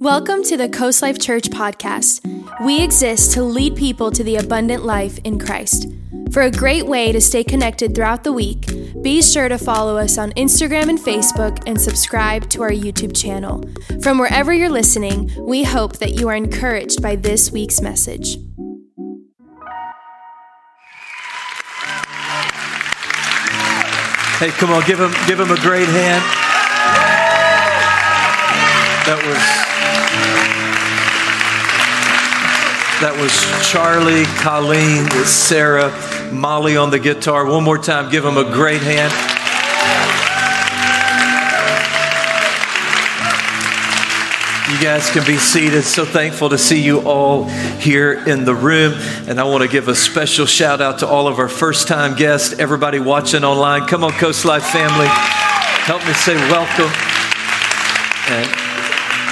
Welcome to the Coast Life Church podcast. We exist to lead people to the abundant life in Christ. For a great way to stay connected throughout the week, be sure to follow us on Instagram and Facebook and subscribe to our YouTube channel. From wherever you're listening, we hope that you are encouraged by this week's message. Hey, come on, give him, give him a great hand. That was that was Charlie, Colleen, Sarah, Molly on the guitar. One more time, give them a great hand. You guys can be seated. So thankful to see you all here in the room. And I want to give a special shout out to all of our first time guests, everybody watching online. Come on, Coast Life family. Help me say welcome. And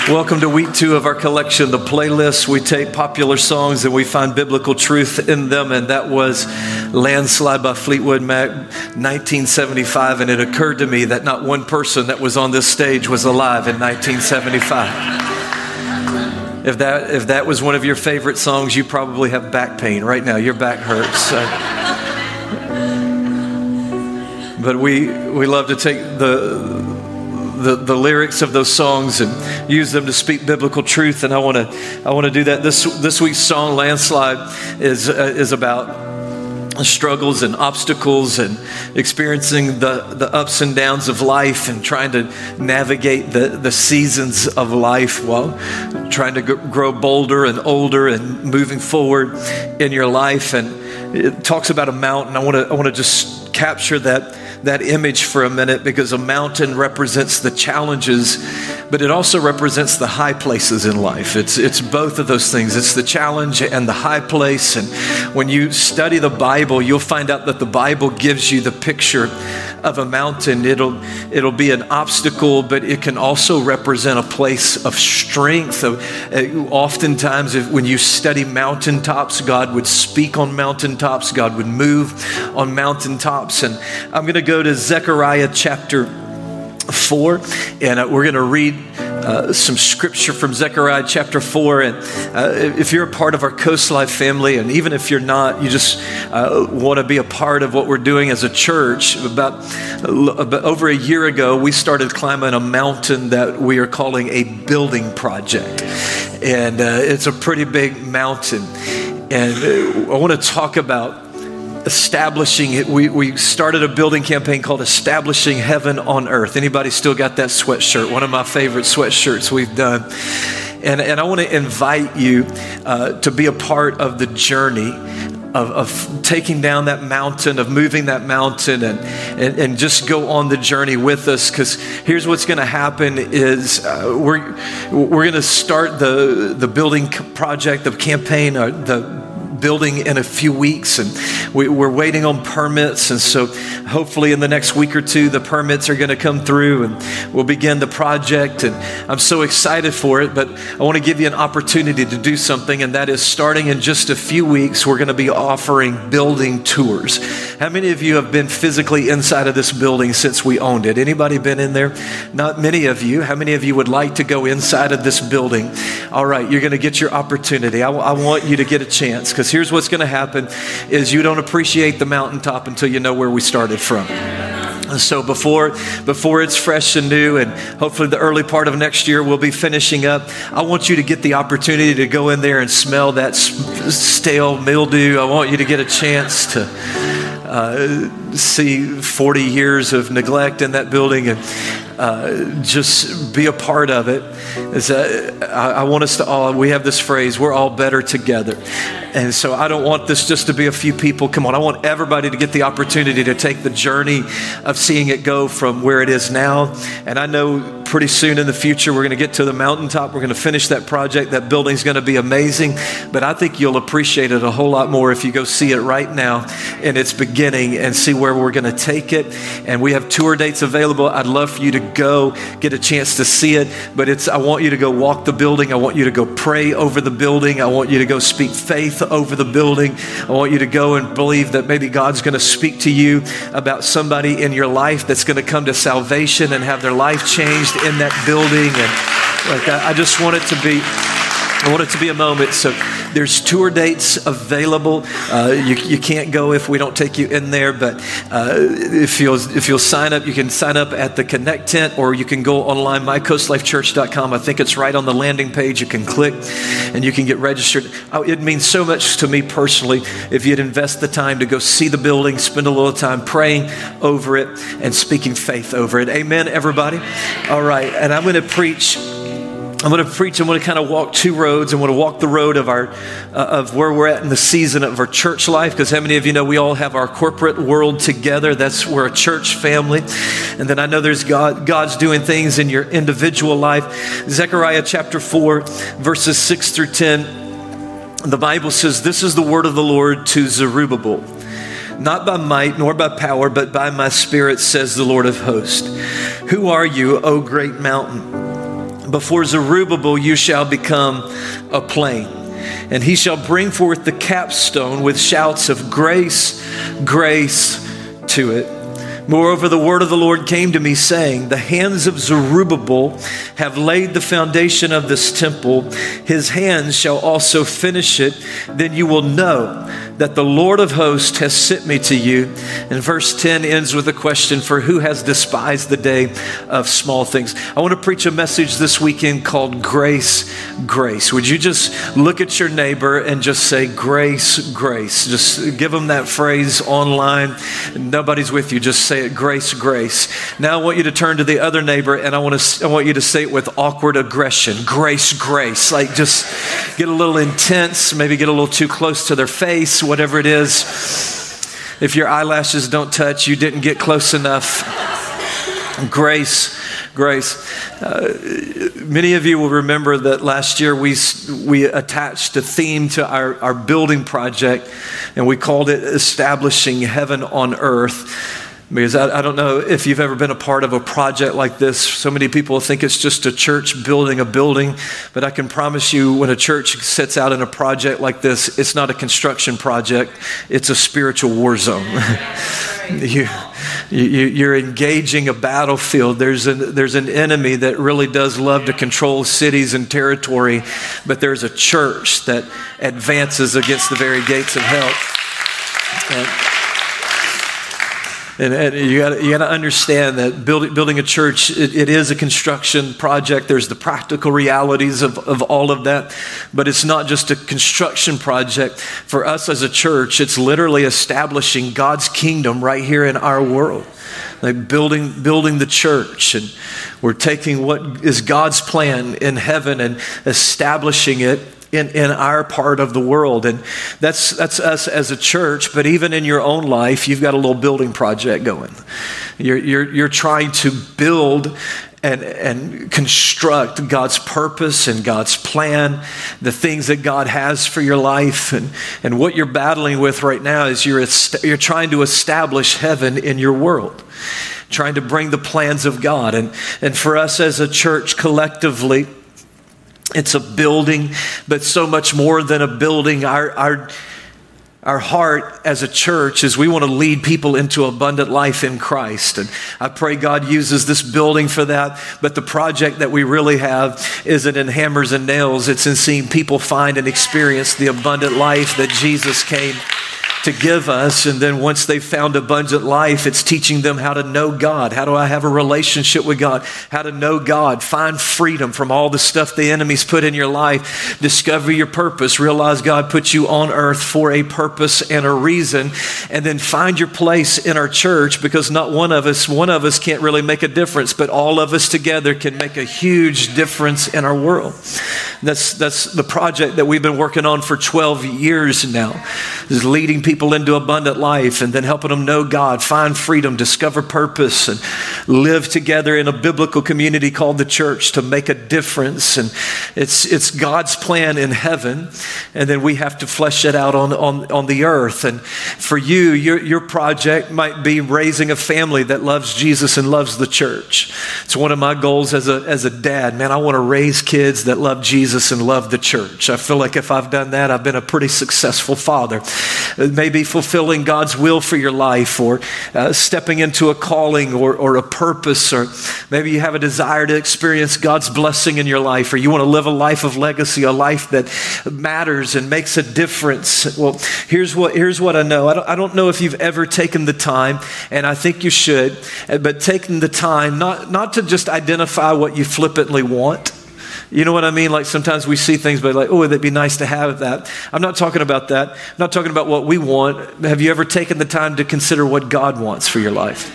welcome to week two of our collection, the playlist. We take popular songs and we find biblical truth in them. And that was Landslide by Fleetwood Mac, 1975. And it occurred to me that not one person that was on this stage was alive in 1975. If that, if that was one of your favorite songs, you probably have back pain right now. Your back hurts. but we, we love to take the, the, the lyrics of those songs and use them to speak biblical truth. And I want to I want to do that. This this week's song "Landslide" is uh, is about struggles and obstacles and experiencing the, the ups and downs of life and trying to navigate the, the seasons of life while trying to grow bolder and older and moving forward in your life. And it talks about a mountain. I want to I want to just capture that that image for a minute because a mountain represents the challenges, but it also represents the high places in life. It's, it's both of those things. It's the challenge and the high place. And when you study the Bible, you'll find out that the Bible gives you the picture of a mountain. It'll, it'll be an obstacle, but it can also represent a place of strength. Uh, oftentimes, if, when you study mountaintops, God would speak on mountaintops, God would move on mountaintops. And I'm going to go to Zechariah chapter 4, and uh, we're going to read uh, some scripture from Zechariah chapter 4. And uh, if you're a part of our Coast Life family, and even if you're not, you just uh, want to be a part of what we're doing as a church, about, about over a year ago, we started climbing a mountain that we are calling a building project. And uh, it's a pretty big mountain. And uh, I want to talk about establishing it. We, we started a building campaign called Establishing Heaven on Earth. Anybody still got that sweatshirt? One of my favorite sweatshirts we've done. And, and I want to invite you uh, to be a part of the journey of, of, taking down that mountain, of moving that mountain, and, and, and just go on the journey with us. Because here's what's going to happen: is uh, we're we're going to start the the building project, the campaign, uh, the building in a few weeks, and we, are waiting on permits. And so, hopefully, in the next week or two, the permits are going to come through, and we'll begin the project. And I'm so excited for it. But I want to give you an opportunity to do something, and that is starting in just a few weeks, we're going to be offering building tours. How many of you have been physically inside of this building since we owned it? Anybody been in there? Not many of you. How many of you would like to go inside of this building? All right, you're going to get your opportunity. I, want you to get a chance because here's what's going to happen is you don't appreciate the mountaintop until you know where we started from. So before before it's fresh and new, and hopefully the early part of next year we'll be finishing up. I want you to get the opportunity to go in there and smell that stale mildew. I want you to get a chance to uh, see 40 years of neglect in that building and uh, just be a part of it. Is that I, I want us to all. We have this phrase: "We're all better together." And so I don't want this just to be a few people. Come on, I want everybody to get the opportunity to take the journey of seeing it go from where it is now. And I know pretty soon in the future we're going to get to the mountaintop. We're going to finish that project. That building's going to be amazing. But I think you'll appreciate it a whole lot more if you go see it right now in its beginning and see where we're going to take it. And we have tour dates available. I'd love for you to go get a chance to see it. But it's I want you to go walk the building. I want you to go pray over the building. I want you to go speak faith over the building. I want you to go and believe that maybe God's going to speak to you about somebody in your life that's going to come to salvation and have their life changed in that building. And Like I, I just want it to be. I want it to be a moment. So there's tour dates available. Uh, you, you can't go if we don't take you in there, but uh, if, you'll, if you'll sign up, you can sign up at the Connect tent or you can go online, mycoastlifechurch.com. I think it's right on the landing page. You can click and you can get registered. Oh, it means so much to me personally if you'd invest the time to go see the building, spend a little time praying over it and speaking faith over it. Amen, everybody? All right, and I'm going to preach I'm going to preach. I'm going to kind of walk two roads. I'm going to walk the road of our, uh, of where we're at in the season of our church life. Because how many of you know we all have our corporate world together? That's we're a church family. And then I know there's God. God's doing things in your individual life. Zechariah chapter four, verses six through ten. The Bible says, "This is the word of the Lord to Zerubbabel." Not by might nor by power, but by my spirit, says the Lord of hosts. Who are you, O great mountain? Before Zerubbabel, you shall become a plain. And he shall bring forth the capstone with shouts of grace, grace to it. Moreover, the word of the Lord came to me, saying, The hands of Zerubbabel have laid the foundation of this temple. His hands shall also finish it. Then you will know that the Lord of hosts has sent me to you. And verse 10 ends with a question for who has despised the day of small things. I want to preach a message this weekend called Grace, Grace. Would you just look at your neighbor and just say, Grace, Grace? Just give them that phrase online. Nobody's with you. Just say it, Grace, Grace. Now I want you to turn to the other neighbor and I want, to, I want you to say it with awkward aggression Grace, Grace. Like just get a little intense, maybe get a little too close to their face whatever it is. If your eyelashes don't touch, you didn't get close enough. Grace, grace. Uh, many of you will remember that last year we, we attached a theme to our, our building project and we called it Establishing Heaven on Earth. Because I, I, don't know if you've ever been a part of a project like this. So many people think it's just a church building a building, but I can promise you when a church sets out in a project like this, it's not a construction project, it's a spiritual war zone. you, you, you're engaging a battlefield. There's an, there's an enemy that really does love to control cities and territory, but there's a church that advances against the very gates of hell. And, and, and you got you to understand that building, building a church, it, it is a construction project. There's the practical realities of, of all of that. But it's not just a construction project. For us as a church, it's literally establishing God's kingdom right here in our world. Like building, building the church. And we're taking what is God's plan in heaven and establishing it in, in our part of the world. And that's, that's us as a church, but even in your own life, you've got a little building project going. You're, you're, you're trying to build and, and construct God's purpose and God's plan, the things that God has for your life. And, and what you're battling with right now is you're, you're trying to establish heaven in your world, trying to bring the plans of God. And, and for us as a church collectively, it's a building, but so much more than a building. Our, our, our heart as a church is we want to lead people into abundant life in Christ. And I pray God uses this building for that. But the project that we really have isn't in hammers and nails, it's in seeing people find and experience the abundant life that Jesus came to give us. And then once they've found abundant life, it's teaching them how to know God. How do I have a relationship with God? How to know God. Find freedom from all the stuff the enemy's put in your life. Discover your purpose. Realize God put you on earth for a purpose and a reason. And then find your place in our church because not one of us, one of us can't really make a difference, but all of us together can make a huge difference in our world. That's, that's the project that we've been working on for 12 years now, is leading people people into abundant life and then helping them know God, find freedom, discover purpose, and live together in a biblical community called the church to make a difference. And it's, it's God's plan in heaven, and then we have to flesh it out on, on, on the earth. And for you, your, your project might be raising a family that loves Jesus and loves the church. It's one of my goals as a, as a dad. Man, I want to raise kids that love Jesus and love the church. I feel like if I've done that, I've been a pretty successful father maybe fulfilling God's will for your life or uh, stepping into a calling or, or a purpose, or maybe you have a desire to experience God's blessing in your life, or you want to live a life of legacy, a life that matters and makes a difference. Well, here's what, here's what I know. I don't, I don't know if you've ever taken the time, and I think you should, but taking the time not, not to just identify what you flippantly want you know what I mean? Like sometimes we see things, but like, oh, it'd be nice to have that. I'm not talking about that. I'm not talking about what we want. Have you ever taken the time to consider what God wants for your life?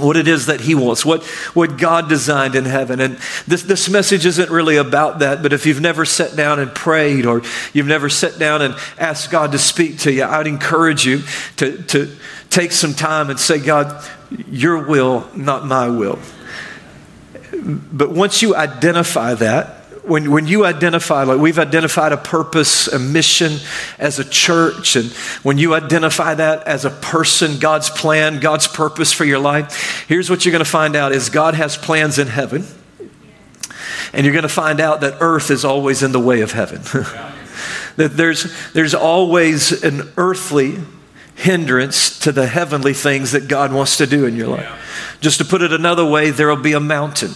what it is that he wants, what, what God designed in heaven. And this, this message isn't really about that, but if you've never sat down and prayed or you've never sat down and asked God to speak to you, I'd encourage you to, to take some time and say, God, your will, not my will. But once you identify that, when, when you identify, like we've identified a purpose, a mission as a church, and when you identify that as a person, God's plan, God's purpose for your life, here's what you're going to find out is God has plans in heaven. And you're going to find out that earth is always in the way of heaven. that there's, there's always an earthly hindrance to the heavenly things that God wants to do in your life. Just to put it another way, there will be a mountain.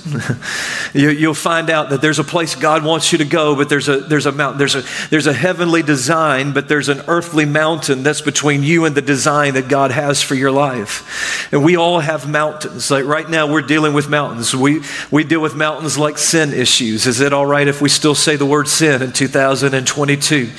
you, will find out that there's a place God wants you to go, but there's a, there's a mountain. There's a, there's a heavenly design, but there's an earthly mountain that's between you and the design that God has for your life. And we all have mountains. Like right now, we're dealing with mountains. We, we deal with mountains like sin issues. Is it all right if we still say the word sin in 2022?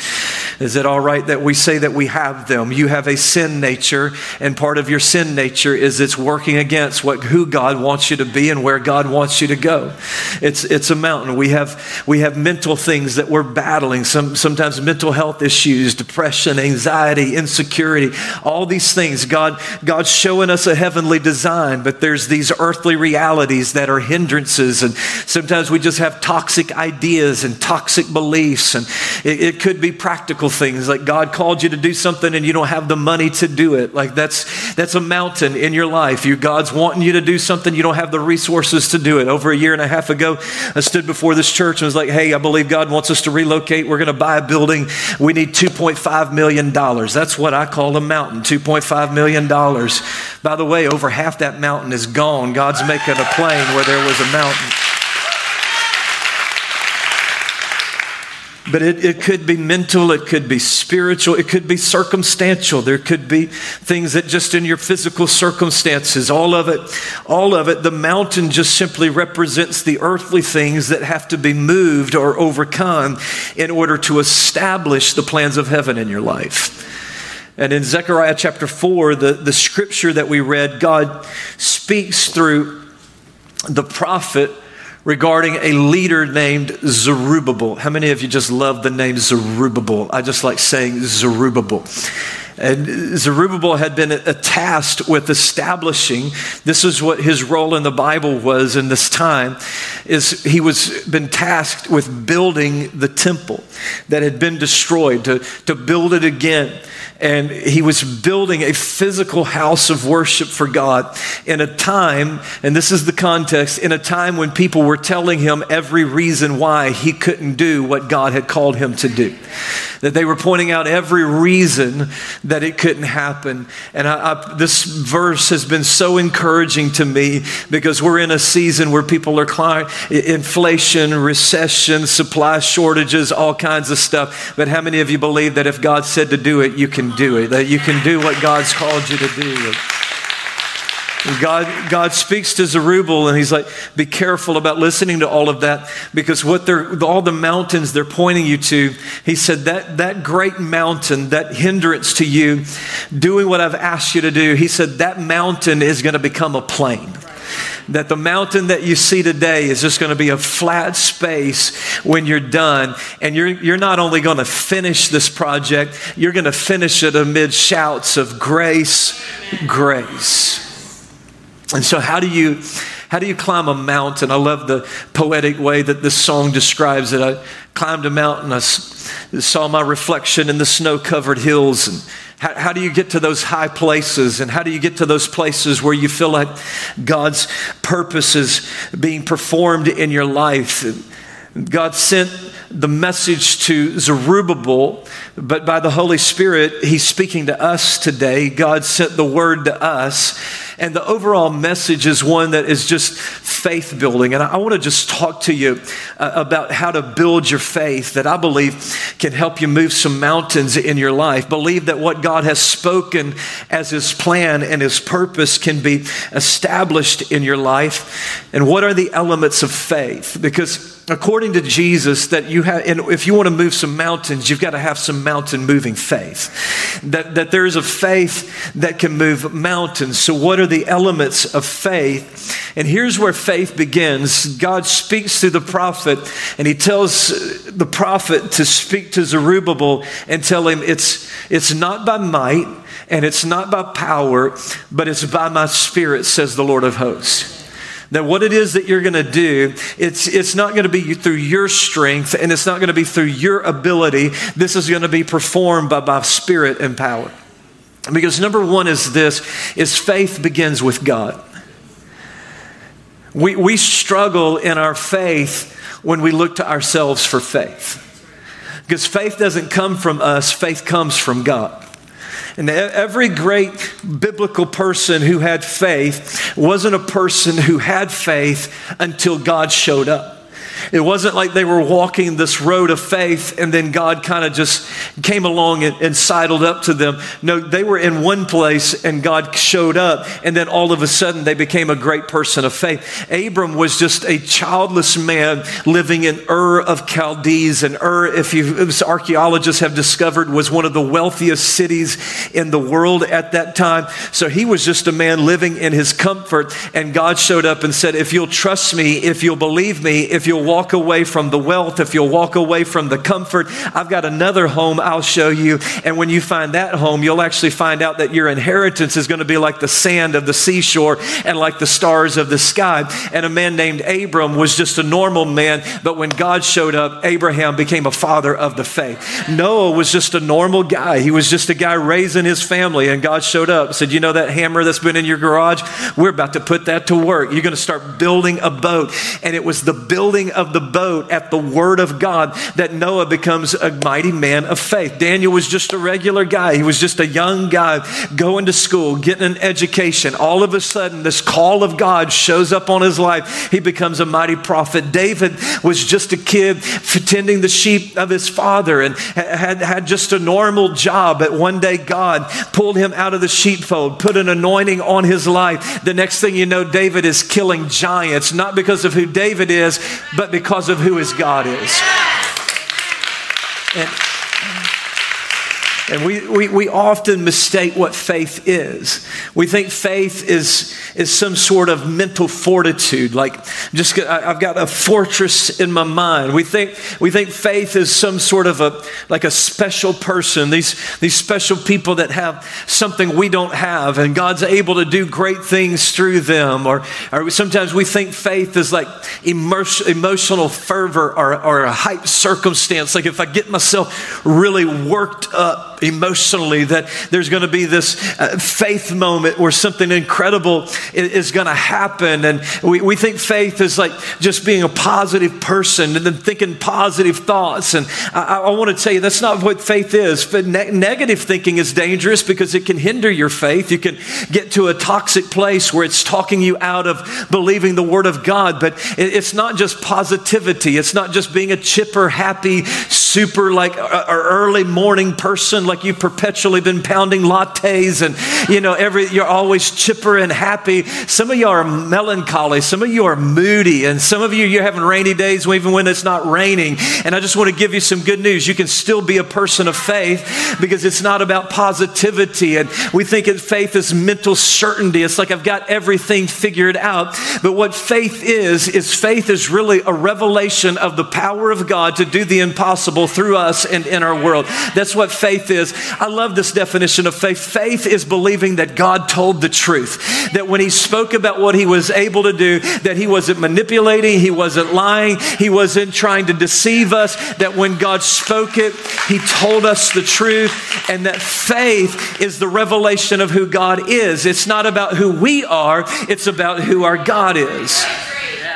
Is it all right that we say that we have them? You have a sin nature, and part of your sin nature is it's working against what who God wants you to be and where God wants you to go. It's, it's a mountain. We have, we have mental things that we're battling, some, sometimes mental health issues, depression, anxiety, insecurity, all these things. God, God's showing us a heavenly design, but there's these earthly realities that are hindrances. And sometimes we just have toxic ideas and toxic beliefs. And it, it could be practical things like God called you to do something and you don't have the money to do it. Like that's, that's a mountain in your life. You, God's wanting you to do something, you don't have the resources to do it. Over a year and a half ago, I stood before this church and was like, hey, I believe God wants us to relocate. We're going to buy a building. We need $2.5 million. That's what I call a mountain $2.5 million. By the way, over half that mountain is gone. God's making a plain where there was a mountain. But it, it could be mental, it could be spiritual, it could be circumstantial. There could be things that just in your physical circumstances, all of it, all of it, the mountain just simply represents the earthly things that have to be moved or overcome in order to establish the plans of heaven in your life. And in Zechariah chapter 4, the, the scripture that we read, God speaks through the prophet regarding a leader named Zerubbabel. How many of you just love the name Zerubbabel? I just like saying Zerubbabel. And Zerubbabel had been tasked with establishing, this is what his role in the Bible was in this time, is he was been tasked with building the temple that had been destroyed, to, to build it again and he was building a physical house of worship for God in a time, and this is the context, in a time when people were telling him every reason why he couldn't do what God had called him to do. That they were pointing out every reason that it couldn't happen. And I, I, this verse has been so encouraging to me because we're in a season where people are climbing inflation, recession, supply shortages, all kinds of stuff. But how many of you believe that if God said to do it, you can do it, that you can do what God's called you to do. God, God speaks to Zerubbabel and he's like, be careful about listening to all of that because what they're, all the mountains they're pointing you to, he said, that, that great mountain, that hindrance to you doing what I've asked you to do, he said, that mountain is going to become a plain that the mountain that you see today is just going to be a flat space when you're done. And you're, you're not only going to finish this project, you're going to finish it amid shouts of grace, grace. And so, how do you. How do you climb a mountain? I love the poetic way that this song describes it. I climbed a mountain. I saw my reflection in the snow covered hills and how, how, do you get to those high places? And how do you get to those places where you feel like God's purpose is being performed in your life? God sent the message to Zerubbabel, but by the Holy Spirit, he's speaking to us today. God sent the word to us. And the overall message is one that is just faith building. And I want to just talk to you uh, about how to build your faith that I believe can help you move some mountains in your life. Believe that what God has spoken as his plan and his purpose can be established in your life. And what are the elements of faith? Because according to Jesus, that you have, and if you want to move some mountains, you've got to have some mountain moving faith. That, that there is a faith that can move mountains. So, what are the elements of faith? And here's where faith begins God speaks through the prophet, and he tells the prophet to speak to Zerubbabel and tell him it's, it's not by might and it's not by power, but it's by my spirit, says the Lord of hosts that what it is that you're going to do, it's, it's not going to be through your strength and it's not going to be through your ability. This is going to be performed by my spirit and power. Because number one is this, is faith begins with God. We, we struggle in our faith when we look to ourselves for faith. Because faith doesn't come from us, faith comes from God. And every great biblical person who had faith wasn't a person who had faith until God showed up. It wasn't like they were walking this road of faith and then God kind of just came along and, and, sidled up to them. No, they were in one place and God showed up, and then all of a sudden they became a great person of faith. Abram was just a childless man living in Ur of Chaldees, and Ur, if you archaeologists have discovered, was one of the wealthiest cities in the world at that time. So he was just a man living in his comfort, and God showed up and said, If you'll trust me, if you'll believe me, if you'll walk away from the wealth, if you'll walk away from the comfort, I've got another home I'll show you. And when you find that home, you'll actually find out that your inheritance is going to be like the sand of the seashore and like the stars of the sky. And a man named Abram was just a normal man, but when God showed up, Abraham became a father of the faith. Noah was just a normal guy. He was just a guy raising his family, and God showed up, said, You know that hammer that's been in your garage? We're about to put that to work. You're going to start building a boat. And it was the building of the boat at the word of God that Noah becomes a mighty man of faith. Daniel was just a regular guy. He was just a young guy going to school, getting an education. All of a sudden, this call of God shows up on his life. He becomes a mighty prophet. David was just a kid tending the sheep of his father and had, had just a normal job. But one day, God pulled him out of the sheepfold, put an anointing on his life. The next thing you know, David is killing giants, not because of who David is, but because of who his God is. And, and we, we, we often mistake what faith is. We think faith is, is some sort of mental fortitude, like just I've got a fortress in my mind. We think, we think faith is some sort of a, like a special person, these, these special people that have something we don't have, and God's able to do great things through them. Or, or sometimes we think faith is like emotional fervor or, or a hype circumstance. Like if I get myself really worked up, emotionally, that there's going to be this uh, faith moment where something incredible is, going to happen. And we, we think faith is like just being a positive person and then thinking positive thoughts. And I, I want to tell you, that's not what faith is. But ne- negative thinking is dangerous because it can hinder your faith. You can get to a toxic place where it's talking you out of believing the Word of God. But it, it's not just positivity, it's not just being a chipper, happy, super like a, a early morning person like you've perpetually been pounding lattes and you know every you're always chipper and happy. Some of you are melancholy. Some of you are moody. And some of you you're having rainy days even when it's not raining. And i just want to give you some good news. You can still be a person of faith because it's not about positivity. And we think that faith is mental certainty. It's like i've got everything figured out. But what faith is is faith is really a revelation of the power of god to do the impossible through us and in our world. That's what faith is is I love this definition of faith. Faith is believing that God told the truth, that when He spoke about what He was able to do, that He wasn't manipulating, He wasn't lying, He wasn't trying to deceive us, that when God spoke it, He told us the truth, and that faith is the revelation of who God is. It's not about who we are, it's about who our God is.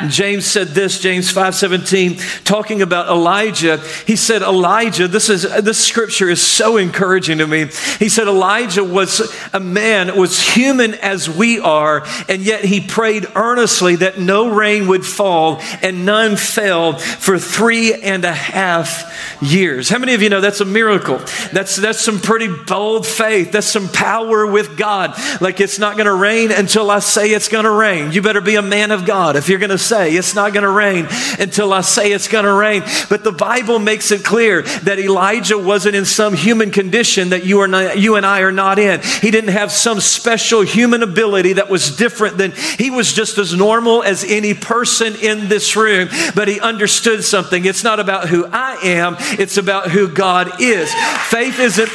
James said this, James 5:17, talking about Elijah. He said, Elijah, this is this scripture is so encouraging to me. He said Elijah was a man, was human as we are, and yet he prayed earnestly that no rain would fall, and none fell for three and a half years. How many of you know that's a miracle? That's that's some pretty bold faith. That's some power with God. Like it's not going to rain until I say it's going to rain. You better be a man of God if you're going to say it's not going to rain until I say it's going to rain. But the Bible makes it clear that Elijah wasn't in some human condition that you, are not, you and I are not in. He didn't have some special human ability that was different than he was just as normal as any person in this room. But he understood something. It's not about who I am, it's about who God is. Faith isn't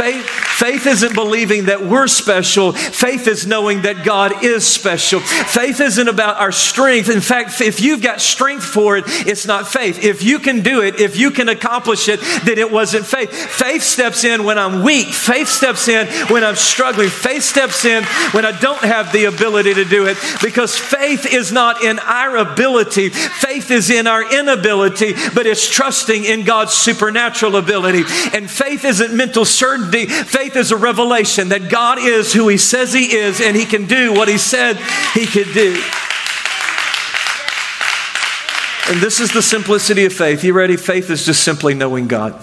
faith Faith isn't believing that we're special. Faith is knowing that God is special. Faith isn't about our strength. In fact, if you've got strength for it, it's not faith. If you can do it, if you can accomplish it, then it wasn't faith. Faith steps in when I'm weak. Faith steps in when I'm struggling. Faith steps in when I don't have the ability to do it because faith is not in our ability. Faith is in our inability, but it's trusting in God's supernatural ability. And faith isn't mental certainty. Faith faith is a revelation that God is who He says He is and He can do what He said He could do. And this is the simplicity of faith. You ready? Faith is just simply knowing God.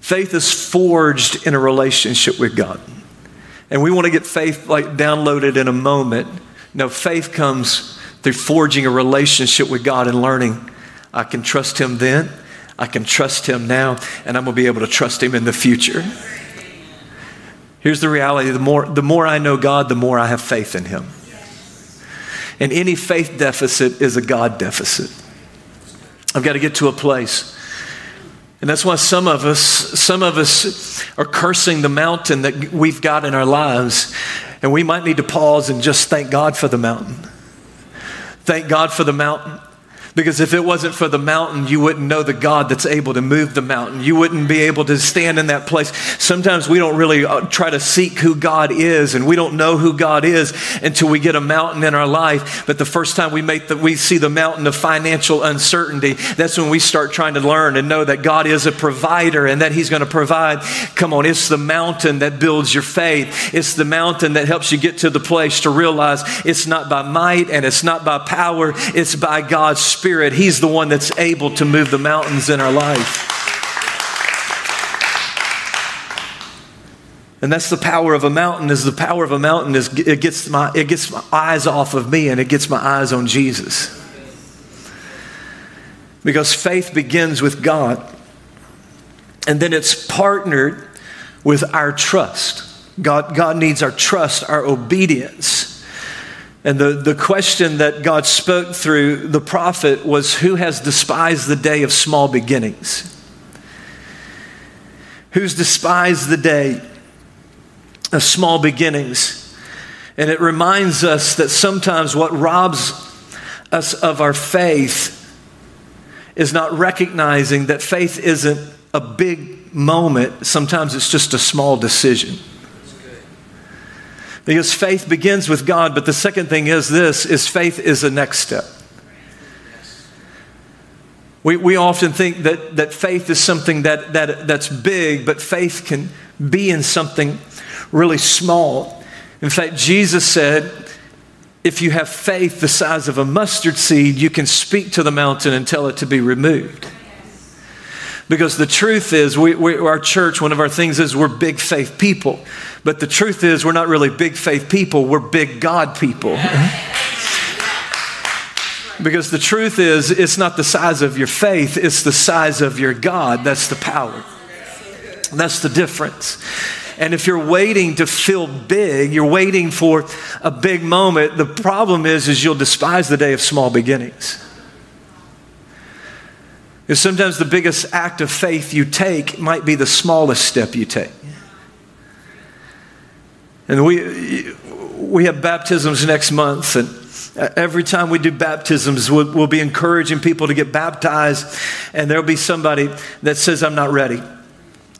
Faith is forged in a relationship with God. And we want to get faith like downloaded in a moment. No, faith comes through forging a relationship with God and learning I can trust Him then I can trust him now, and I'm going to be able to trust him in the future. Here's the reality the more, the more I know God, the more I have faith in him. And any faith deficit is a God deficit. I've got to get to a place. And that's why some of us, some of us are cursing the mountain that we've got in our lives. And we might need to pause and just thank God for the mountain. Thank God for the mountain. Because if it wasn't for the mountain, you wouldn't know the God that's able to move the mountain. You wouldn't be able to stand in that place. Sometimes we don't really uh, try to seek who God is, and we don't know who God is until we get a mountain in our life. But the first time we make we see the mountain of financial uncertainty, that's when we start trying to learn and know that God is a provider and that He's going to provide. Come on, it's the mountain that builds your faith. It's the mountain that helps you get to the place to realize it's not by might and it's not by power, it's by God's Spirit Spirit, He's the one that's able to move the mountains in our life. And that's the power of a mountain is the power of a mountain is it gets my it gets my eyes off of me and it gets my eyes on Jesus. Because faith begins with God. And then it's partnered with our trust. God, God needs our trust, our obedience. And the, the question that God spoke through the prophet was Who has despised the day of small beginnings? Who's despised the day of small beginnings? And it reminds us that sometimes what robs us of our faith is not recognizing that faith isn't a big moment, sometimes it's just a small decision. Because faith begins with God, but the second thing is this is faith is the next step. We, we often think that, that faith is something that, that, that's big, but faith can be in something really small. In fact, Jesus said, if you have faith the size of a mustard seed, you can speak to the mountain and tell it to be removed. Because the truth is, we, we, our church, one of our things is we're big faith people. But the truth is, we're not really big faith people, we're big God people. because the truth is, it's not the size of your faith, it's the size of your God. That's the power. That's the difference. And if you're waiting to feel big, you're waiting for a big moment, the problem is is you'll despise the day of small beginnings. Because sometimes the biggest act of faith you take might be the smallest step you take. And we, we have baptisms next month, and every time we do baptisms, we'll, we'll be encouraging people to get baptized, and there'll be somebody that says, I'm not ready.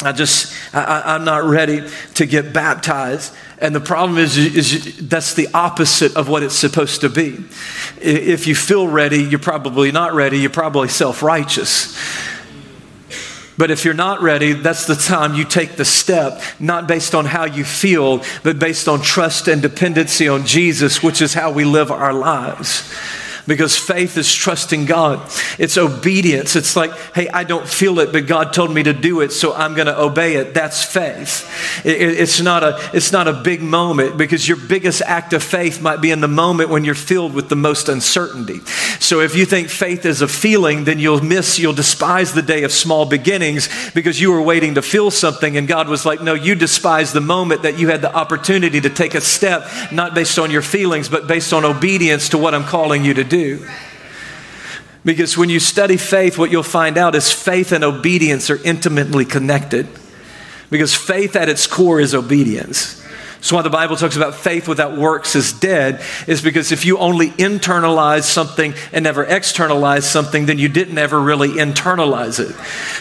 I just, I, am not ready to get baptized. And the problem is, is that's the opposite of what it's supposed to be. If you feel ready, you're probably not ready. You're probably self righteous. But if you're not ready, that's the time you take the step, not based on how you feel, but based on trust and dependency on Jesus, which is how we live our lives because faith is trusting God. It's obedience. It's like, hey, I don't feel it, but God told me to do it, so I'm going to obey it. That's faith. it's, not a, it's not a big moment because your biggest act of faith might be in the moment when you're filled with the most uncertainty. So if you think faith is a feeling, then you'll miss, you'll despise the day of small beginnings because you were waiting to feel something, and God was like, no, you despise the moment that you had the opportunity to take a step, not based on your feelings, but based on obedience to what I'm calling you to do do. Because when you study faith, what you'll find out is faith and obedience are intimately connected. Because faith at its core is obedience. So why the Bible talks about faith without works is dead is because if you only internalize something and never externalize something, then you didn't ever really internalize it.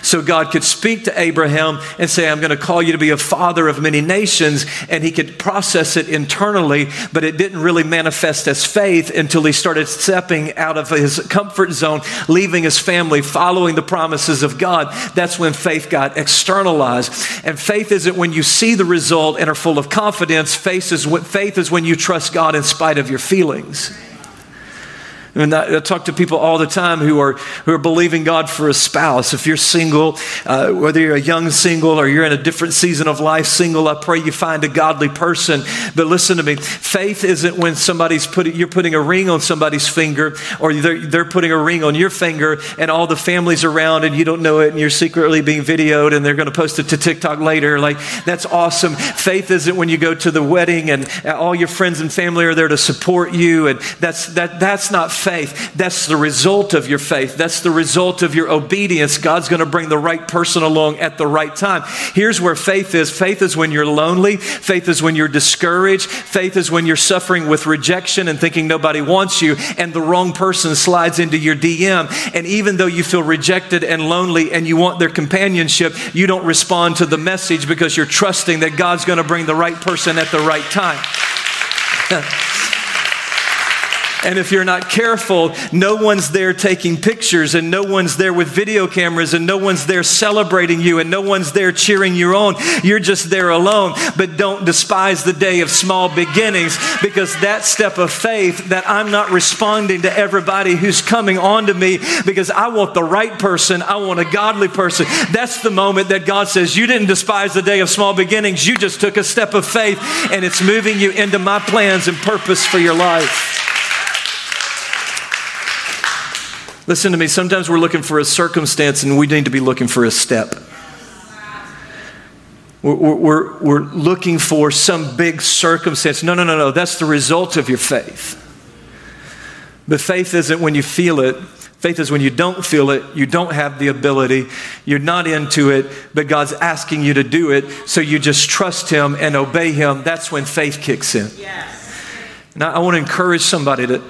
So God could speak to Abraham and say, I'm going to call you to be a father of many nations, and he could process it internally, but it didn't really manifest as faith until he started stepping out of his comfort zone, leaving his family, following the promises of God. That's when faith got externalized. And faith isn't when you see the result and are full of confidence faith is when you trust God in spite of your feelings. And I, talk to people all the time who are, who are believing God for a spouse. If you're single, uh, whether you're a young single or you're in a different season of life single, I pray you find a godly person. But listen to me faith isn't when somebody's putting, you're putting a ring on somebody's finger or they're, they're putting a ring on your finger and all the family's around and you don't know it and you're secretly being videoed and they're going to post it to TikTok later. Like, that's awesome. Faith isn't when you go to the wedding and all your friends and family are there to support you. And that's, that, that's not faith. That's the result of your faith. That's the result of your obedience. God's going to bring the right person along at the right time. Here's where faith is faith is when you're lonely, faith is when you're discouraged, faith is when you're suffering with rejection and thinking nobody wants you, and the wrong person slides into your DM. And even though you feel rejected and lonely and you want their companionship, you don't respond to the message because you're trusting that God's going to bring the right person at the right time. And if you're not careful, no one's there taking pictures, and no one's there with video cameras, and no one's there celebrating you, and no one's there cheering you on. You're just there alone. But don't despise the day of small beginnings because that step of faith that I'm not responding to everybody who's coming on to me because I want the right person, I want a godly person. That's the moment that God says, You didn't despise the day of small beginnings, you just took a step of faith, and it's moving you into my plans and purpose for your life. Listen to me, sometimes we're looking for a circumstance and we need to be looking for a step. We're, we're, we're looking for some big circumstance. No, no, no, no. That's the result of your faith. But faith isn't when you feel it. Faith is when you don't feel it, you don't have the ability, you're not into it, but God's asking you to do it, so you just trust Him and obey Him. That's when faith kicks in. Yes. And I, I want to encourage somebody to,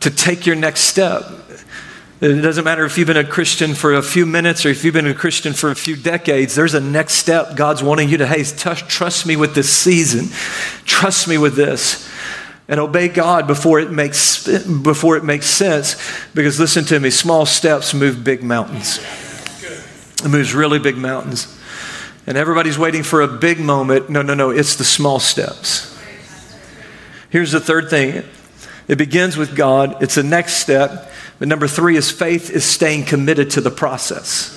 to take your next step. It doesn't matter if you've been a Christian for a few minutes or if you've been a Christian for a few decades, there's a next step God's wanting you to, hey, trust me with this season. Trust me with this. And obey God before it makes before it makes sense. Because listen to me, small steps move big mountains. It moves really big mountains. And everybody's waiting for a big moment. No, no, no, it's the small steps. Here's the third thing. It begins with God. It's the next step. But number three is faith is staying committed to the process.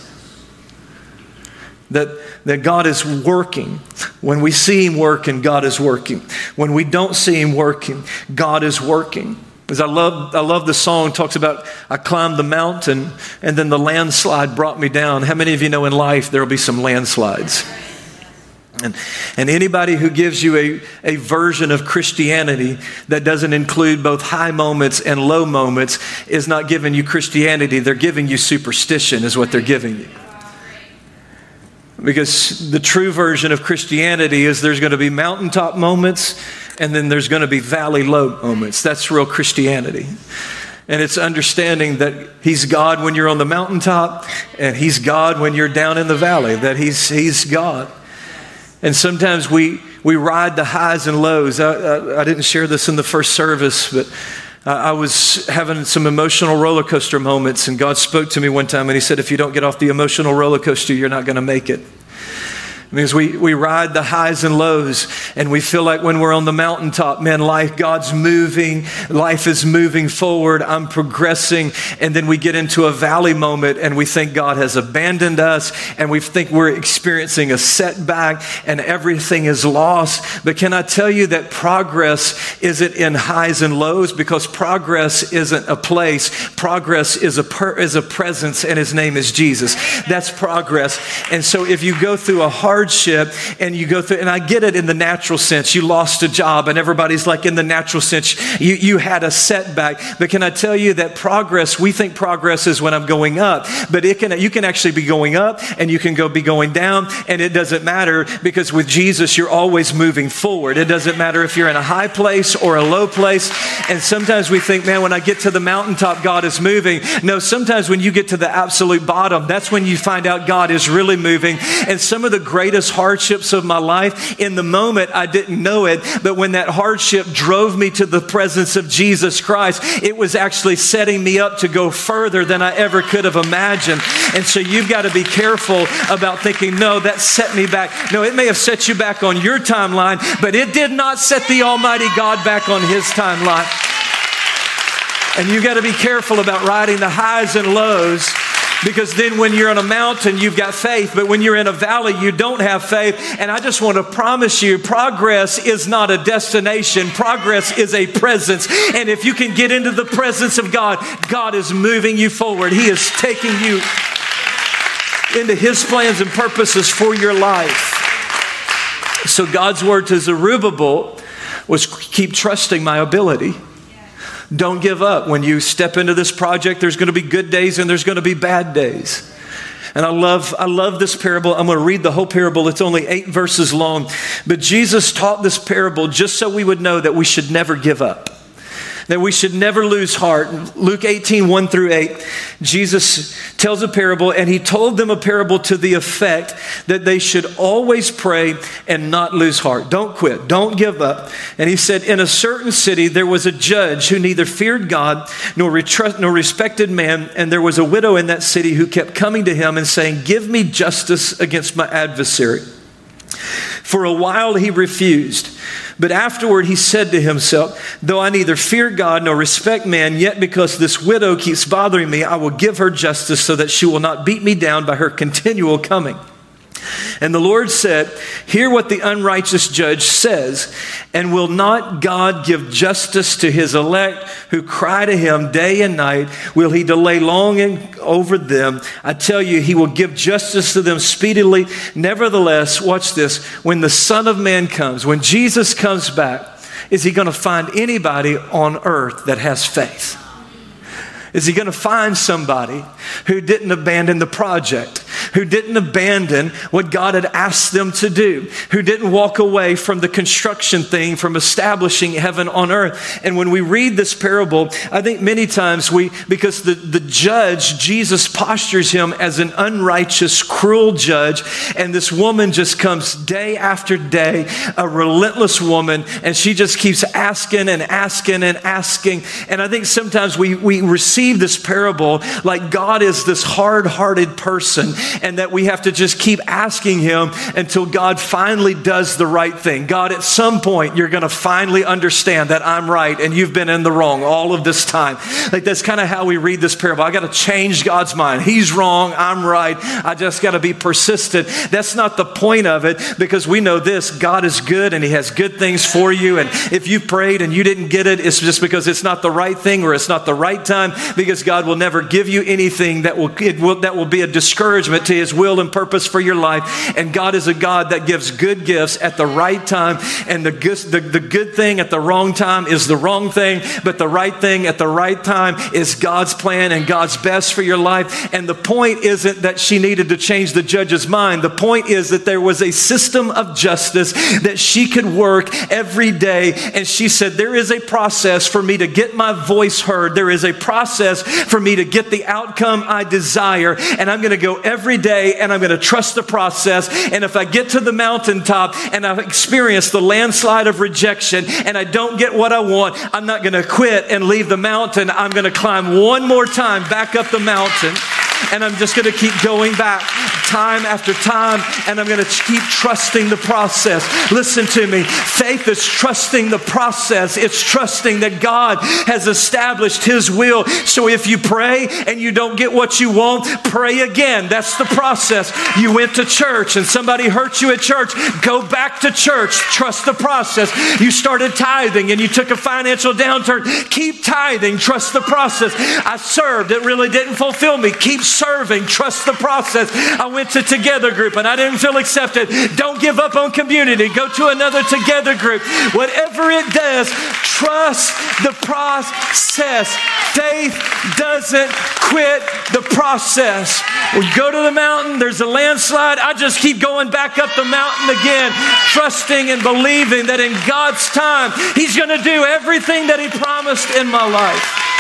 That, that God is working. When we see Him working, God is working. When we don't see Him working, God is working. As I love, I love the song talks about I climbed the mountain and then the landslide brought me down. How many of you know in life there will be some landslides? And, and anybody who gives you a, a version of Christianity that doesn't include both high moments and low moments is not giving you Christianity. They're giving you superstition, is what they're giving you. Because the true version of Christianity is there's going to be mountaintop moments and then there's going to be valley low moments. That's real Christianity. And it's understanding that He's God when you're on the mountaintop and He's God when you're down in the valley, that He's, he's God. And sometimes we, we ride the highs and lows. I, I, I didn't share this in the first service, but I was having some emotional roller coaster moments, and God spoke to me one time and He said, If you don't get off the emotional roller coaster, you're not going to make it. Because we, we ride the highs and lows, and we feel like when we're on the mountaintop, man, life, God's moving, life is moving forward, I'm progressing. And then we get into a valley moment, and we think God has abandoned us, and we think we're experiencing a setback, and everything is lost. But can I tell you that progress isn't in highs and lows? Because progress isn't a place, progress is a, per, is a presence, and His name is Jesus. That's progress. And so if you go through a hard hardship and you go through, and I get it in the natural sense. You lost a job, and everybody's like, in the natural sense, you, you had a setback. But can I tell you that progress, we think progress is when I'm going up, but it can, you can actually be going up and you can go be going down, and it doesn't matter because with Jesus, you're always moving forward. It doesn't matter if you're in a high place or a low place. And sometimes we think, man, when I get to the mountaintop, God is moving. No, sometimes when you get to the absolute bottom, that's when you find out God is really moving. And some of the great greatest hardships of my life. In the moment, I didn't know it, but when that hardship drove me to the presence of Jesus Christ, it was actually setting me up to go further than I ever could have imagined. And so you've got to be careful about thinking, no, that set me back. No, it may have set you back on your timeline, but it did not set the Almighty God back on His timeline. And you've got to be careful about riding the highs and lows because then when you're on a mountain, you've got faith, but when you're in a valley, you don't have faith. And I just want to promise you progress is not a destination, progress is a presence. And if you can get into the presence of God, God is moving you forward, He is taking you into His plans and purposes for your life. So God's word to Zerubbabel was keep trusting my ability. Don't give up. When you step into this project, there's going to be good days and there's going to be bad days. And I love, I love this parable. I'm going to read the whole parable. It's only eight verses long. But Jesus taught this parable just so we would know that we should never give up that we should never lose heart. Luke 18, 1 through 8, Jesus tells a parable, and he told them a parable to the effect that they should always pray and not lose heart. Don't quit, don't give up. And he said, In a certain city, there was a judge who neither feared God nor, nor respected man, and there was a widow in that city who kept coming to him and saying, Give me justice against my adversary. For a while he refused. But afterward he said to himself, Though I neither fear God nor respect man, yet because this widow keeps bothering me, I will give her justice so that she will not beat me down by her continual coming. And the Lord said, Hear what the unrighteous judge says, and will not God give justice to his elect who cry to him day and night? Will he delay long over them? I tell you, he will give justice to them speedily. Nevertheless, watch this when the Son of Man comes, when Jesus comes back, is he going to find anybody on earth that has faith? Is he going to find somebody who didn't abandon the project, who didn't abandon what God had asked them to do, who didn't walk away from the construction thing, from establishing heaven on earth? And when we read this parable, I think many times we, because the, the judge, Jesus postures him as an unrighteous, cruel judge, and this woman just comes day after day, a relentless woman, and she just keeps asking and asking and asking. And I think sometimes we, we receive this parable like God is this hard hearted person and that we have to just keep asking Him until God finally does the right thing. God, at some point, you're going to finally understand that I'm right and you've been in the wrong all of this time. Like that's kind of how we read this parable. I got to change God's mind. He's wrong, I'm right. I just got to be persistent. That's not the point of it because we know this God is good and He has good things for you. And if you prayed and you didn't get it, it's just because it's not the right thing or it's not the right time because God will never give you anything that will, will, that will be a discouragement to to His will and purpose for your life. And God is a God that gives good gifts at the right time. And the good, the, the good thing at the wrong time is the wrong thing, but the right thing at the right time is God's plan and God's best for your life. And the point isn't that she needed to change the judge's mind. The point is that there was a system of justice that she could work every day. And she said, There is a process for me to get my voice heard. There is a process for me to get the outcome I desire. And I'm going to go every day and I'm going to trust the process. And if I get to the mountaintop and I've experienced the landslide of rejection and I don't get what I want, I'm not going to quit and leave the mountain. I'm going to climb one more time back up the mountain and I'm just going to keep going back time after time, and I'm going to keep trusting the process. Listen to me. Faith is trusting the process, it's trusting that God has established His will. So if you pray and you don't get what you want, pray again. That's the process. You went to church and somebody hurt you at church, go back to church. Trust the process. You started tithing and you took a financial downturn, keep tithing. Trust the process. I served, it really didn't fulfill me. Keep serving. Trust the process. I went to Together Group and I didn't feel accepted. Don't give up on community. Go to another Together Group. Whatever it does, trust the process. Faith doesn't quit the process. We go to the mountain, there's a landslide. I just keep going back up the mountain again, trusting and believing that in God's time, He's going to do everything that He promised in my life.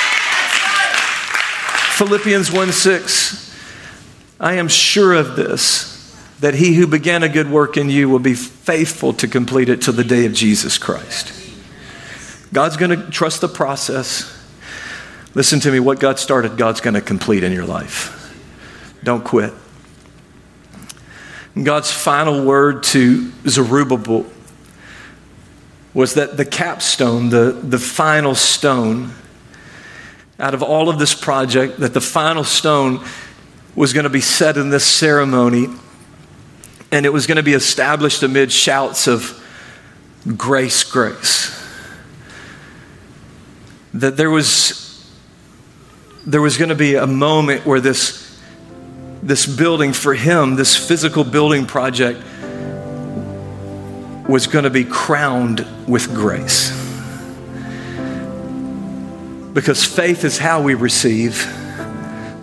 Philippians 1 6. I am sure of this, that he who began a good work in you will be faithful to complete it to the day of Jesus Christ. God's going to trust the process. Listen to me, what God started, God's going to complete in your life. Don't quit. God's final word to Zerubbabel was that the capstone, the, the final stone, out of all of this project that the final stone was going to be set in this ceremony and it was going to be established amid shouts of grace, grace. That there was, there was going to be a moment where this, this building for him, this physical building project, was going to be crowned with grace. Because faith is how we receive,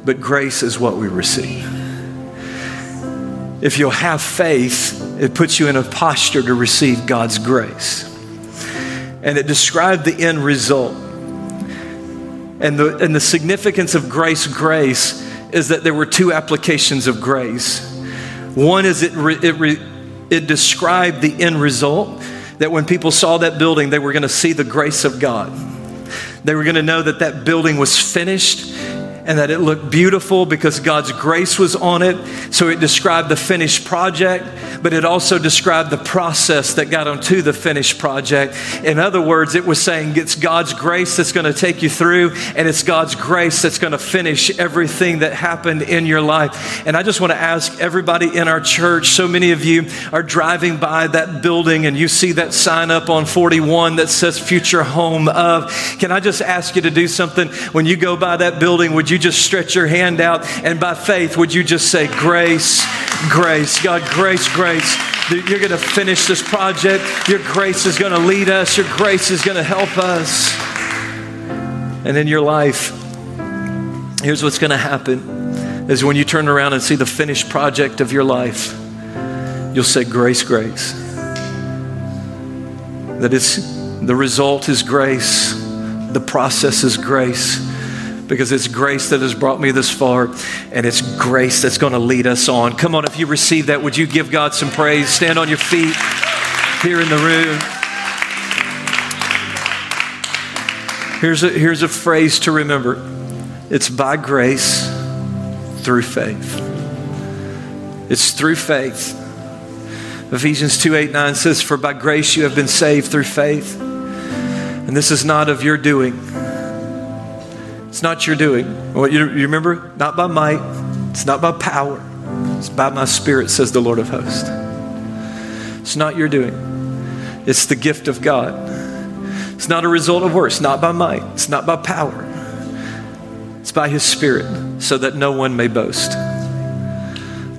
but grace is what we receive. If you'll have faith, it puts you in a posture to receive God's grace. And it described the end result. And the, and the significance of grace, grace, is that there were two applications of grace. One is it, re, it, re, it described the end result, that when people saw that building, they were going to see the grace of God. They were going to know that that building was finished and that it looked beautiful because God's grace was on it. So it described the finished project, but it also described the process that got onto the finished project. In other words, it was saying it's God's grace that's going to take you through, and it's God's grace that's going to finish everything that happened in your life. And I just want to ask everybody in our church so many of you are driving by that building and you see that sign up on 41 that says future home of. Can I just ask you to do something? When you go by that building, would you you just stretch your hand out and by faith, would you just say, Grace, grace, God, grace, grace. You're going to finish this project. Your grace is going to lead us. Your grace is going to help us. And in your life, here's what's going to happen is when you turn around and see the finished project of your life, you'll say, Grace, grace. That it's the result is grace, the process is grace because it's grace that has brought me this far and it's grace that's going to lead us on. Come on, if you receive that, would you give God some praise? Stand on your feet here in the room. Here's a, here's a phrase to remember it's by grace through faith. It's through faith. Ephesians 2 8 9 says, For by grace you have been saved through faith. And this is not of your doing. It's not your doing. Well, you, you remember? Not by might, it's not by power, it's by my spirit, says the Lord of hosts. It's not your doing, it's the gift of God. It's not a result of works, not by might, it's not by power. It's by his spirit, so that no one may boast.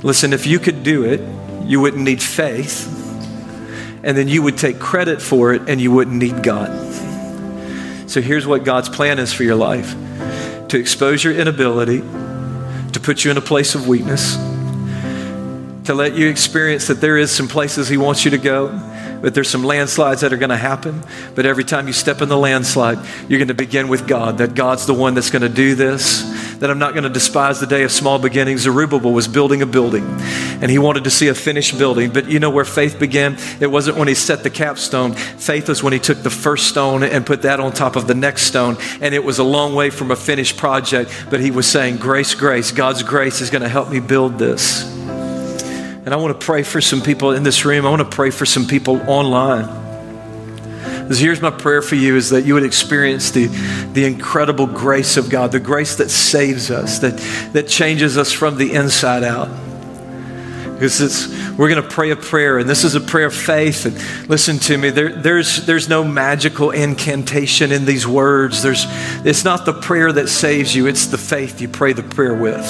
Listen, if you could do it, you wouldn't need faith, and then you would take credit for it and you wouldn't need God. So here's what God's plan is for your life to expose your inability, to put you in a place of weakness, to let you experience that there is some places He wants you to go, but there's some landslides that are going to happen. But every time you step in the landslide, you're going to begin with God, that God's the one that's going to do this, that I'm not going to despise the day of small beginnings. Zerubbabel was building a building, and he wanted to see a finished building. But you know where faith began? It wasn't when he set the capstone. Faith was when he took the first stone and put that on top of the next stone. And it was a long way from a finished project, but he was saying, Grace, grace, God's grace is going to help me build this. And I want to pray for some people in this room. I want to pray for some people online. Because here's my prayer for you is that you would experience the, the incredible grace of God, the grace that saves us, that, that changes us from the inside out. Because it's, we're going to pray a prayer, and this is a prayer of faith. And listen to me, there, there's, there's no magical incantation in these words. There's, it's not the prayer that saves you, it's the faith you pray the prayer with.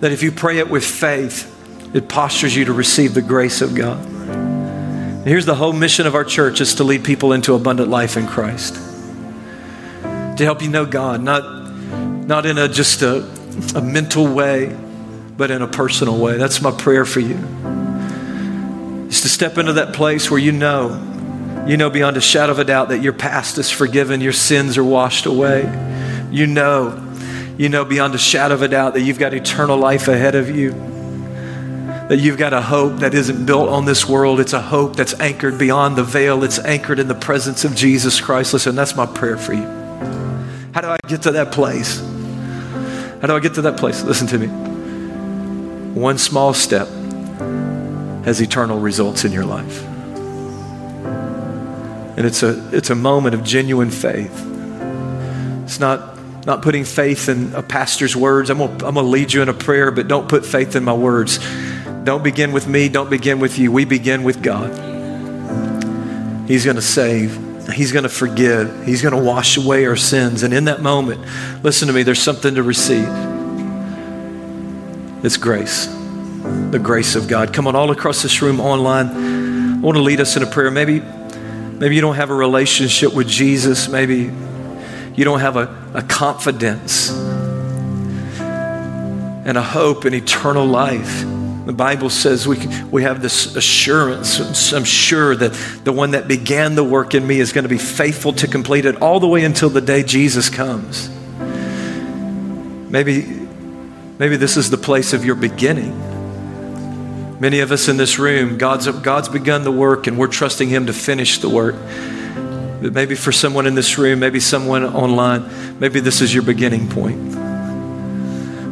That if you pray it with faith, it postures you to receive the grace of God. And here's the whole mission of our church is to lead people into abundant life in Christ. To help you know God, not, not in a just a, a mental way, but in a personal way. That's my prayer for you. Is to step into that place where you know, you know beyond a shadow of a doubt that your past is forgiven, your sins are washed away. You know, you know beyond a shadow of a doubt that you've got eternal life ahead of you that you've got a hope that isn't built on this world. It's a hope that's anchored beyond the veil, it's anchored in the presence of Jesus Christ. Listen, that's my prayer for you. How do I get to that place? How do I get to that place? Listen to me. One small step has eternal results in your life. And it's a, it's a moment of genuine faith. It's not, not putting faith in a pastor's words. I'm going to lead you in a prayer, but don't put faith in my words. Don't begin with me, don't begin with you. We begin with God. He's going to save. He's going to forgive. He's going to wash away our sins. And in that moment, listen to me, there's something to receive. It's grace, the grace of God. Come on, all across this room, online. I want to lead us in a prayer. Maybe, maybe you don't have a relationship with Jesus. Maybe you don't have a, a confidence and a hope in eternal life. The Bible says we, we have this assurance. I'm sure that the one that began the work in me is going to be faithful to complete it all the way until the day Jesus comes. Maybe, maybe this is the place of your beginning. Many of us in this room, God's, God's begun the work and we're trusting Him to finish the work. But maybe for someone in this room, maybe someone online, maybe this is your beginning point.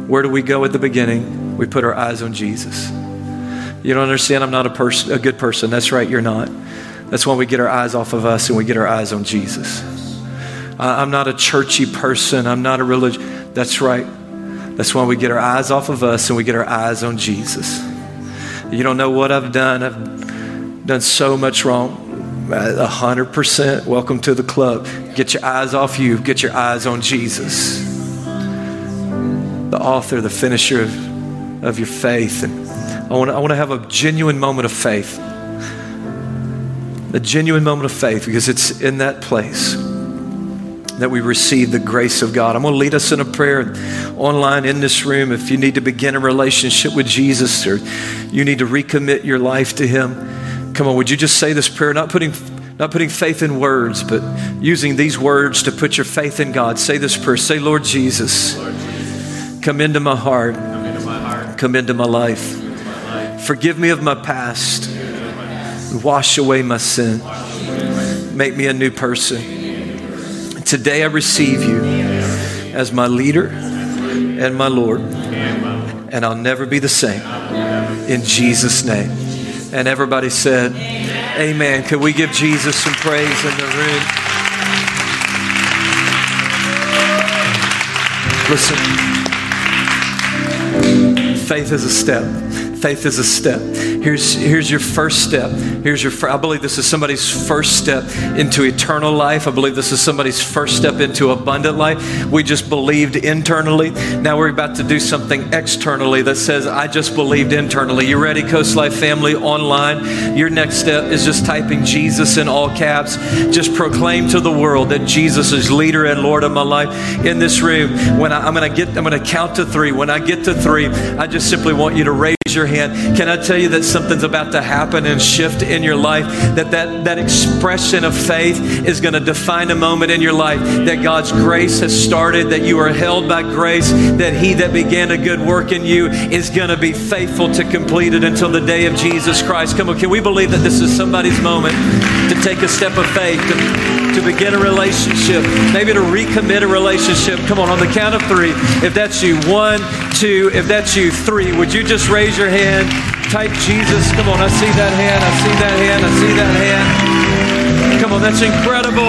Where do we go at the beginning? We put our eyes on Jesus. You don't understand, I'm not a person, a good person. That's right, you're not. That's when we get our eyes off of us and we get our eyes on Jesus. I'm not a churchy person. I'm not a religious. That's right. That's when we get our eyes off of us and we get our eyes on Jesus. You don't know what I've done. I've done so much wrong. A hundred percent. Welcome to the club. Get your eyes off you. Get your eyes on Jesus, the author, the finisher of of your faith. And I want, to, I want to have a genuine moment of faith. A genuine moment of faith because it's in that place that we receive the grace of God. I'm going to lead us in a prayer online in this room. If you need to begin a relationship with Jesus or you need to recommit your life to Him, come on, would you just say this prayer? Not putting not putting faith in words, but using these words to put your faith in God. Say this prayer. Say, Lord Jesus, come into my heart. Come into my life. Forgive me of my past. Wash away my sin. Make me a new person. Today I receive you as my leader and my Lord. And I'll never be the same. In Jesus' name. And everybody said, Amen. Can we give Jesus some praise in the room? Listen faith is a step. Faith is a step. Here's, here's your first step. Here's your, I believe this is somebody's first step into eternal life. I believe this is somebody's first step into abundant life. We just believed internally. Now we're about to do something externally that says, I just believed internally. You ready, Coast Life family online? Your next step is just typing Jesus in all caps. Just proclaim to the world that Jesus is leader and Lord of my life. In this room, when I, I'm going to get, I'm going to count to three. When I get to three, I just simply want you to raise your hand. Can I tell you that something's about to happen and shift in your life? That that, that expression of faith is going to define a moment in your life. That God's grace has started, that you are held by grace, that He that began a good work in you is going to be faithful to complete it until the day of Jesus Christ. Come on, can we believe that this is somebody's moment to take a step of faith, to, to begin a relationship, maybe to recommit a relationship? Come on, on the count of three. If that's you, one, two, if that's you, three, would you just raise your hand? Type Jesus. Come on, I see that hand. I see that hand. I see that hand. Come on, that's incredible.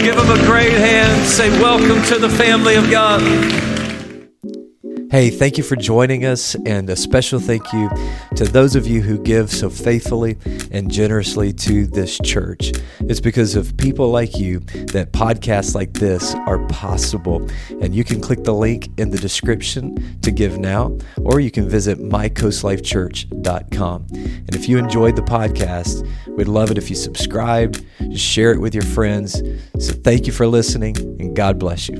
Give them a great hand. Say, Welcome to the family of God. Hey, thank you for joining us, and a special thank you to those of you who give so faithfully and generously to this church. It's because of people like you that podcasts like this are possible. And you can click the link in the description to give now, or you can visit mycoastlifechurch.com. And if you enjoyed the podcast, we'd love it if you subscribed, share it with your friends. So thank you for listening, and God bless you.